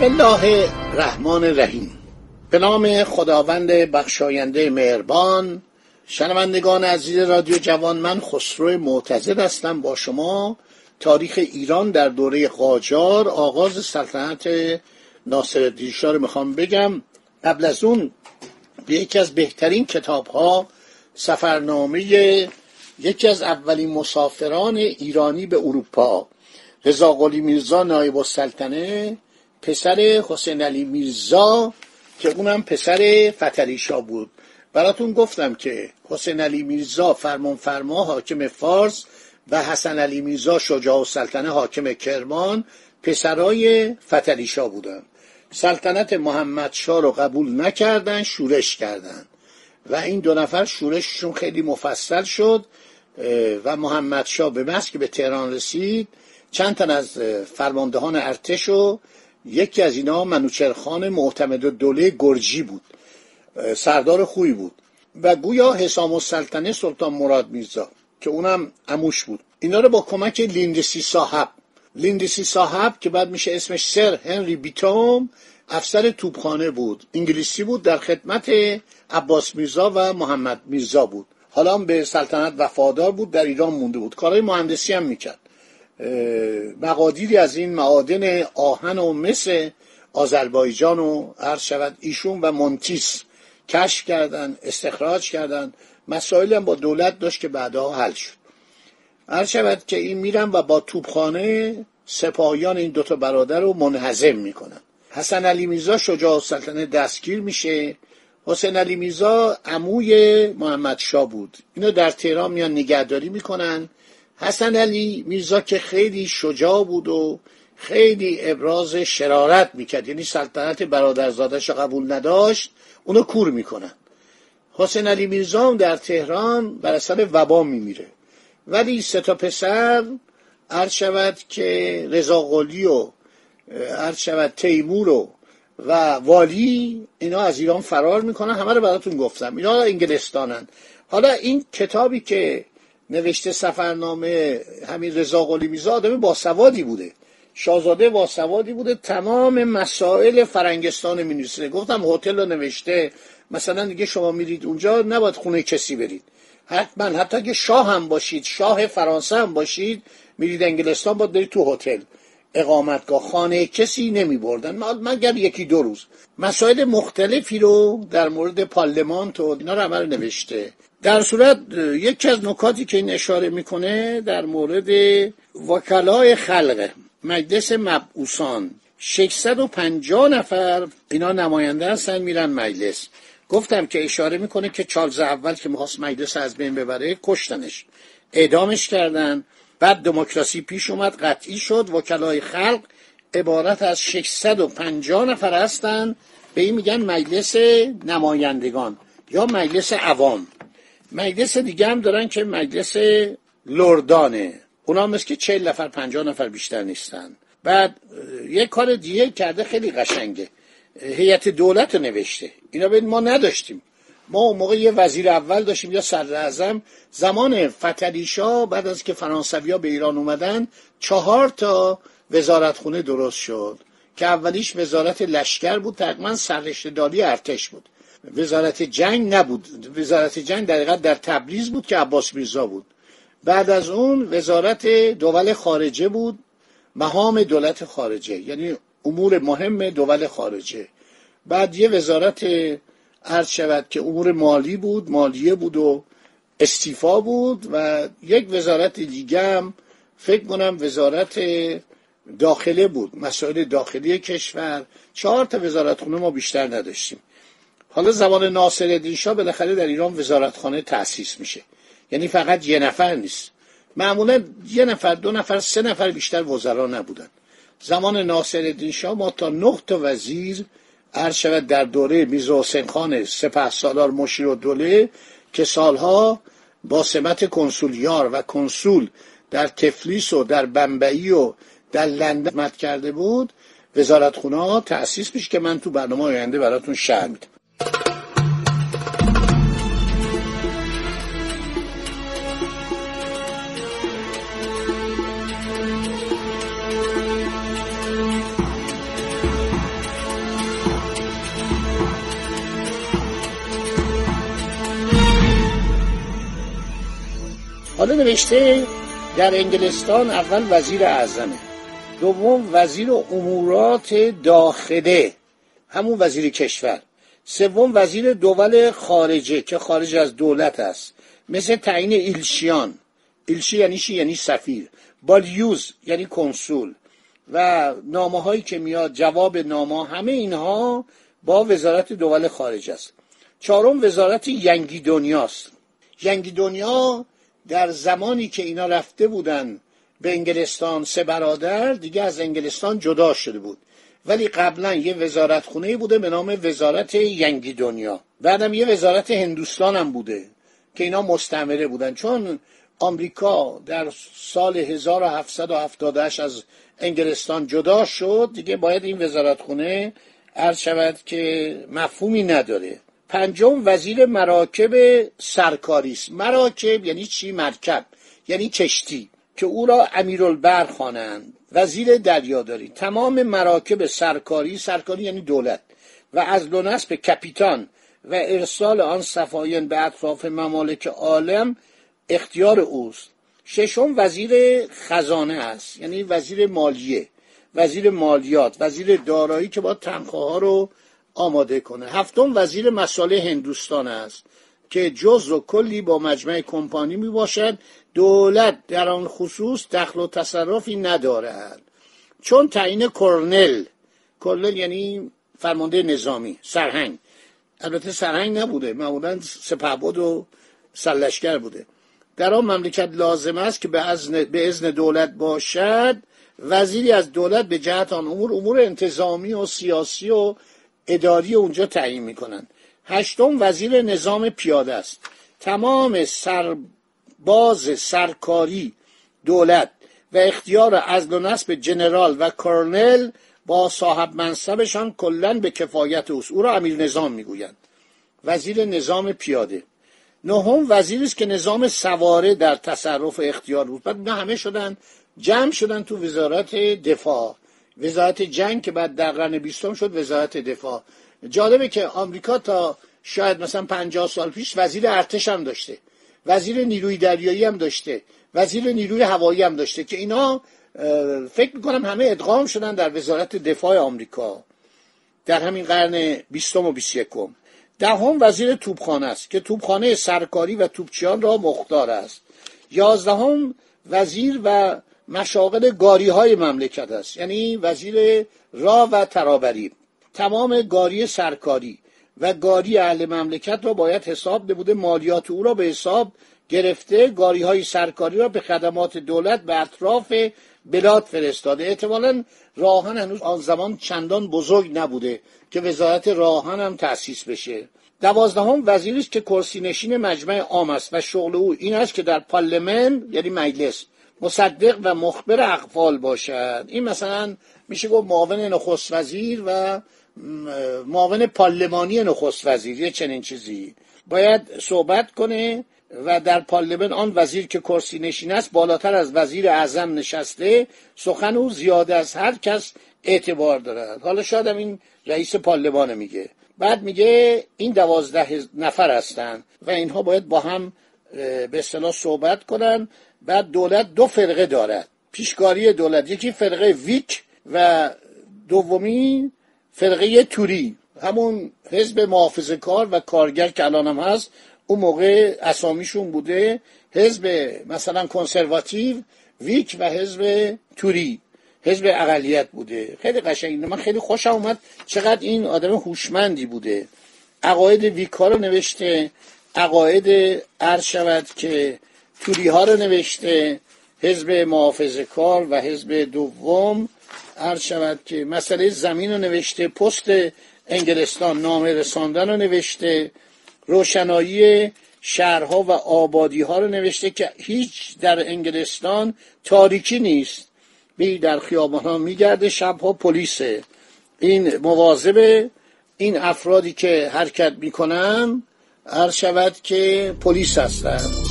بسم الله الرحمن الرحیم. به نام خداوند بخشاینده مهربان شنوندگان عزیز رادیو جوان من خسرو معتزد هستم با شما. تاریخ ایران در دوره قاجار آغاز سلطنت ناصرالدین شاه رو می‌خوام بگم. قبل از اون به یکی از بهترین کتاب ها سفرنامه یکی از اولین مسافران ایرانی به اروپا رضا قلی میرزا نایب السلطنه پسر حسین علی میرزا که اونم پسر فتلیشا بود. براتون گفتم که حسین علی میرزا فرمان فرما حاکم فارس و حسن علی میرزا شجاع السلطنه حاکم کرمان پسرای فتلیشا بودن سلطنت محمد شاه رو قبول نکردن شورش کردند و این دو نفر شورششون خیلی مفصل شد و محمد شاه به که به تهران رسید. چند تن از فرماندهان ارتش و یکی از اینا منوچرخان معتمد دوله گرجی بود سردار خوبی بود. و گویا حسام السلطنه سلطان مراد میرزا که اونم اموش بود. اینا رو با کمک لیندسی صاحب لیندسی صاحب که بعد میشه اسمش سر هنری بیتوم افسر توپخانه بود. انگلیسی بود در خدمت عباس میرزا و محمد میرزا بود. حالا به سلطنت وفادار بود در ایران مونده بود. کارهای مهندسی هم می‌کرد. مقادیری از این معادن آهن و مس آذربایجان و عرض شود ایشون و مونتیس کشف کردن استخراج کردن. مسائل هم با دولت داشت که بعدها حل شد. عرض شود که این میرن و با توپخانه سپاهیان این دوتا برادر رو منحزم می‌کنن. حسن علی میرزا شجاع السلطنه دستگیر میشه. حسین علی میرزا عموی محمد شاه بود. اینو در تهران میان نگهداری می‌کنن. حسن علی میرزا که خیلی شجاع بود و خیلی ابراز شرارت می‌کرد. یعنی سلطنت برادرزادش قبول نداشت اونو کور می‌کنن. حسین علی میرزا هم در تهران بر اثر وبا میمیره. ولی سه تا پسر عرض شود که رضا قلی و عرض شود تیمور و و والی اینا از ایران فرار می‌کنن. همه رو براتون گفتم. اینا انگلستانن. حالا این کتابی که نوشته سفرنامه همین رضا قلی میرزا آدم باسوادی بوده. شاهزاده باسوادی بوده. تمام مسائل فرنگستان می گفتم هتل رو نوشته. مثلا دیگه شما میرید اونجا نباید خونه کسی برید. حتما حتی اگه شاه هم باشید شاه فرانسه هم باشید میرید انگلستان باید برید تو هتل. اقامتگاه خانه کسی نمی بردن مگر یکی دو روز. مسائل مختلفی رو در مورد پارلمانت و اینا رو نوشته. در صورت یکی از نکاتی که این اشاره می‌کنه در مورد وکلای خلق مجلس مبعوثان. 650 نفر اینا نماینده هستن میرن مجلس. گفتم که اشاره می‌کنه که چارلز اول که می‌خواست مجلس از بین ببره کشتنش. اعدامش کردن. بعد دموکراسی پیش اومد قطعی شد وکلای خلق عبارت از 650 نفر هستن. به این میگن مجلس نمایندگان یا مجلس عوام. مجلس دیگه هم دارن که مجلس لردانه. اونا مثل که 40 نفر 50 نفر بیشتر نیستن. بعد یه کار دیگه کرده خیلی قشنگه. هیئت دولت نوشته. اینا به ما نداشتیم. ما اون موقع یه وزیر اول داشتیم یا صدر زمان فتلیشا بعد از که فرانسوی ها به ایران اومدن چهار تا وزارتخونه درست شد که اولیش وزارت لشکر بود تقریبا سررشتهداری ارتش بود. وزارت جنگ نبود. وزارت جنگ دقیقا در تبریز بود که عباس میرزا بود. بعد از اون وزارت دول خارجه بود مهام دولت خارجه. یعنی امور مهم دول خارجه. بعد یه وزارت عرض شود که امور مالی بود مالیه بود و استیفا بود و یک وزارت دیگه هم فکر کنم وزارت داخله بود مسائل داخلی کشور. چهار تا وزارتخونه ما بیشتر نداشتیم. حالا زمان ناصر شاه بالاخره در ایران وزارتخانه تأسیس میشه. یعنی فقط یه نفر نیست. معمولا یه نفر دو نفر سه نفر بیشتر وزرا نبودن. زمان ناصر شاه ما تا نه تا وزیر عرض شود در دوره میرزا حسین خان سپه سالار مشیر و دوله که سالها با سمت کنسولیار و کنسول در تفلیس و در بمبئی و در لندن مد کرده بود وزارت خونه تأسیس میشه که من تو برنامه آینده براتون شهر میدم. حالا نوشته در انگلستان اول وزیر اعظمه. دوم وزیر امورات داخله همون وزیر کشور. سوم وزیر دول خارجه که خارج از دولت است. مثل تعیین ایلشیان. ایلشی یعنی چی؟ یعنی سفیر. بالیوز یعنی کنسول. و نامه هایی که میاد جواب نامه همه اینها با وزارت دول خارج است. چهارم وزارت ینگی دنیاست. ینگی دنیا در زمانی که اینا رفته بودن به انگلستان سه برادر دیگه از انگلستان جدا شده بود. ولی قبلا یه وزارت خونه بوده به نام وزارت ینگی دنیا. بعدم یه وزارت هندوستان هم بوده که اینا مستمره بودن. چون آمریکا در سال 1778 از انگلستان جدا شد دیگه باید این وزارت خونه عرض شود که مفهومی نداره. پنجم وزیر مراکب سرکاری است مراکب یعنی چی؟ مرکب یعنی کشتی که او را امیرالبر خوانند. وزیر دریاداری. تمام مراکب سرکاری سرکاری یعنی دولت و از نصب کپیتان و ارسال آن صفاین به اطراف ممالک عالم اختیار اوست. ششم وزیر خزانه است یعنی وزیر مالیه وزیر مالیات وزیر دارایی که با تنخواه رو آماده کنه. هفتم وزیر مسائل هندوستان است که جز و کلی با مجمع کمپانی می باشد. دولت در آن خصوص دخل و تصرفی ندارد. چون تعیین کرنل کرنل یعنی فرمانده نظامی سرهنگ. البته سرهنگ نبوده معمولا سپهبد و سلشگر بوده. در آن مملکت لازم است که به ازن دولت باشد. وزیری از دولت به جهت آن امور امور انتظامی و سیاسی و اداری اونجا تعیین می‌کنن. هشتم وزیر نظام پیاده است. تمام سرباز سرکاری دولت و اختیار از و نصب جنرال و کرنل با صاحب منصبشان کلا به کفایت اوست. او را امیر نظام می‌گویند. وزیر نظام پیاده. نهم وزیری است که نظام سواره در تصرف اختیار بود. بعد نه همه شدن جمع شدن تو وزارت دفاع. وزارت جنگ که بعد در قرن بیستم شد وزارت دفاع. جالبه که آمریکا تا شاید مثلا پنجاه سال پیش وزیر ارتش هم داشته. وزیر نیروی دریایی هم داشته. وزیر نیروی هوایی هم داشته که اینا فکر می‌کنم همه ادغام شدن در وزارت دفاع آمریکا در همین قرن بیستم و بیست یکم. دهم وزیر توپخانه است که توپخانه سرکاری و توپچیان را مختار است. یازدهم وزیر و مشاغل گاری های مملکت است. یعنی وزیر را و ترابری. تمام گاری سرکاری و گاری اهل مملکت را باید حساب نموده. مالیات او را به حساب گرفته. گاری های سرکاری را به خدمات دولت به اطراف بلاد فرستاده. احتمالا راهن هنوز آن زمان چندان بزرگ نبوده که وزارت راهن هم تأسیس بشه. دوازدهم وزیری است که کرسی نشین مجمع عام است و شغل او این است که در پارلمان یعنی مجلس مصدق و مخبر اقفال باشد. این مثلا میشه گفت معاون نخست وزیر و معاون پارلمانی نخست وزیر یه چنین چیزی. باید صحبت کنه و در پارلمان آن وزیر که کرسی نشین است بالاتر از وزیر اعظم نشسته سخن او زیاده از هر کس اعتبار دارد. حالا شاید این رئیس پارلمان میگه. بعد میگه این دوازده نفر هستند و اینها باید با هم به اصطلاح صحبت کنن بعد دولت دو فرقه دارد. پیشکاری دولت یکی فرقه ویک و دومی فرقه توری. همون حزب محافظه کار و کارگر که الان هم هست اون موقع اسامیشون بوده حزب مثلا کنسرواتیو ویک و حزب توری. حزب اقلیت بوده. خیلی قشنگ من خیلی خوشم اومد چقدر این آدم هوشمندی بوده. عقاید ویکا رو نوشته. عقاید عرض شود که توری ها رو نوشته حزب محافظ کار و حزب دوم عرض شود که مسئله زمین رو نوشته پست انگلستان نامه رساندن رو نوشته روشنایی شهرها و آبادی ها رو نوشته که هیچ در انگلستان تاریکی نیست. بی در خیابان ها میگرده شبها پلیسه. این مواظب این افرادی که حرکت می‌کنن عرض شود که پلیس هستن.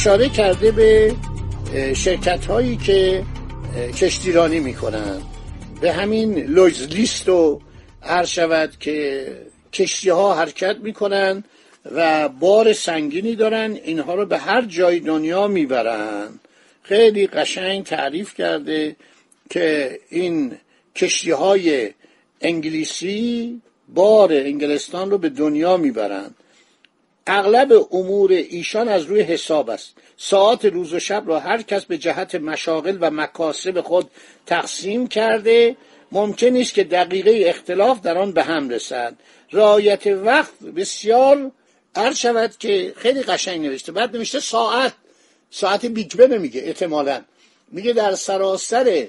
اشاره کرده به شرکت هایی که کشتیرانی می‌کنن به همین لویز لیست و عرض شود که کشتی ها حرکت می‌کنن و بار سنگینی دارن. اینها رو به هر جای دنیا می‌برن خیلی قشنگ تعریف کرده که این کشتی های انگلیسی بار انگلستان رو به دنیا می‌برن اغلب امور ایشان از روی حساب است. ساعت روز و شب را هر کس به جهت مشاغل و مکاسب خود تقسیم کرده ممکن است که دقیقه اختلاف در آن به هم رسد. رعایت وقت بسیار عرض شود که خیلی قشنگ نوشته. بعد نوشته ساعت. ساعت بیگبه نمیگه احتمالا. میگه در سراسر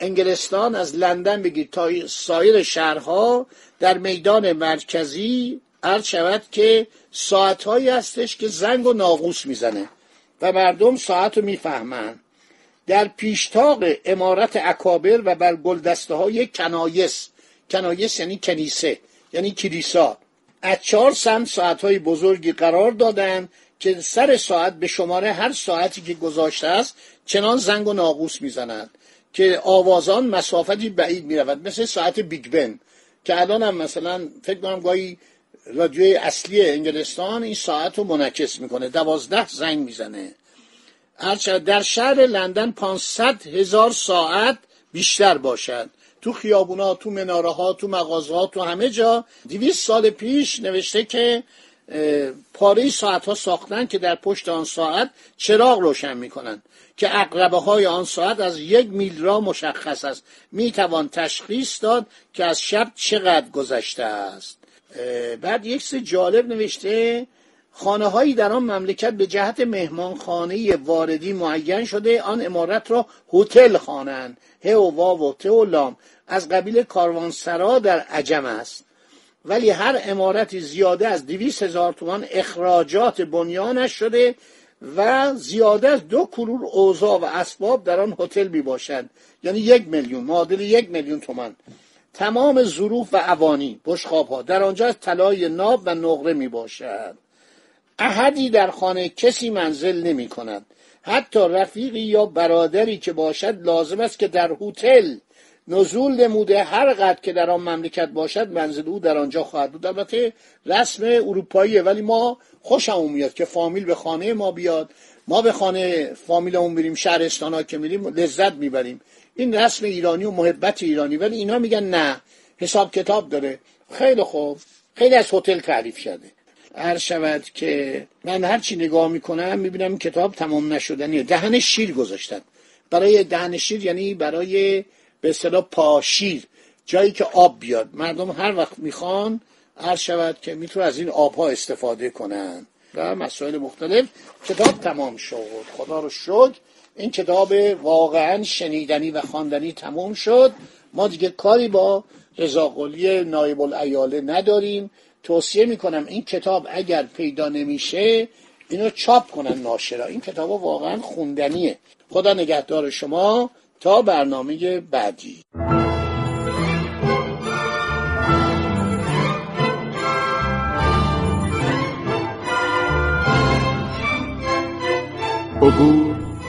انگلستان از لندن بگید تا سایر شهرها در میدان مرکزی عرض شود که ساعتهایی هستش که زنگ و ناقوس می‌زنه و مردم ساعت رو می‌فهمن. در پیشتاق امارت اکابر و بر گلدسته های کنایس کنایس یعنی کنیسه یعنی کلیسا از چهار سمت ساعت های بزرگی قرار دادن که سر ساعت به شماره هر ساعتی که گذاشته است چنان زنگ و ناقوس می‌زنند که آوازان مسافتی بعید می‌رود مثل ساعت بیگ بن که الان هم مثلا فکر کنم گاهی رادیوی اصلی انگلستان این ساعت رو منعکس می‌کنه. دوازده زنگ می‌زنه. در شهر لندن 500 هزار ساعت بیشتر باشد. تو خیابونا تو مناره ها تو مغازه ها تو همه جا دویست سال پیش نوشته که پاره ساعت ها ساختن که در پشت آن ساعت چراغ روشن می‌کنن که اقربه های آن ساعت از یک میل را مشخص است. می‌توان تشخیص داد که از شب چقدر گذشته است. بعد یک سه جالب نوشته خانه هایی در آن مملکت به جهت مهمانخانه واردی معین شده آن امارت را هتل خوانند. ه و واو و ت و لام. از قبیل کاروانسرا در عجم است. ولی هر امارتی زیاده از دویست هزار تومان اخراجات بنیانش شده و زیاده از دو کرور اوضاع و اسباب در آن هتل می باشد یعنی یک میلیون معادل یک میلیون تومان. تمام ظروف و اوانی بشخاب در آنجا از طلای ناب و نقره می باشد احدی در خانه کسی منزل نمی کند حتی رفیقی یا برادری که باشد لازم است که در هتل نزول نموده هر قد که در آن مملکت باشد منزل او در آنجا خواهد بود. البته رسم اروپاییه ولی ما خوشمون میاد که فامیل به خانه ما بیاد. ما به خانه فامیلمون میریم شهرستان ها که میریم لذت می‌بریم. این رسم ایرانی و محبت ایرانی ولی اینا میگن نه حساب کتاب داره. خیلی خوب. خیلی از هتل تعریف شده. هر شود که من هرچی نگاه می‌کنم می‌بینم کتاب تمام نشدنیه دهن شیر گذاشتن. برای دهن شیر یعنی برای به اصطلاح پاشیر. جایی که آب بیاد. مردم هر وقت می‌خوان هر شود که می‌تونه از این آبها استفاده کنن. و مسائل مختلف. کتاب تمام شد. خدا رو شکر. این کتاب واقعا شنیدنی و خواندنی تمام شد. ما دیگه کاری با رضاقلی نایب الایاله نداریم. توصیه می‌کنم این کتاب اگر پیدا نمیشه اینو چاپ کنن ناشرا. این کتاب واقعا خوندنیه. خدا نگهدار شما. تا برنامه بعدی. عبور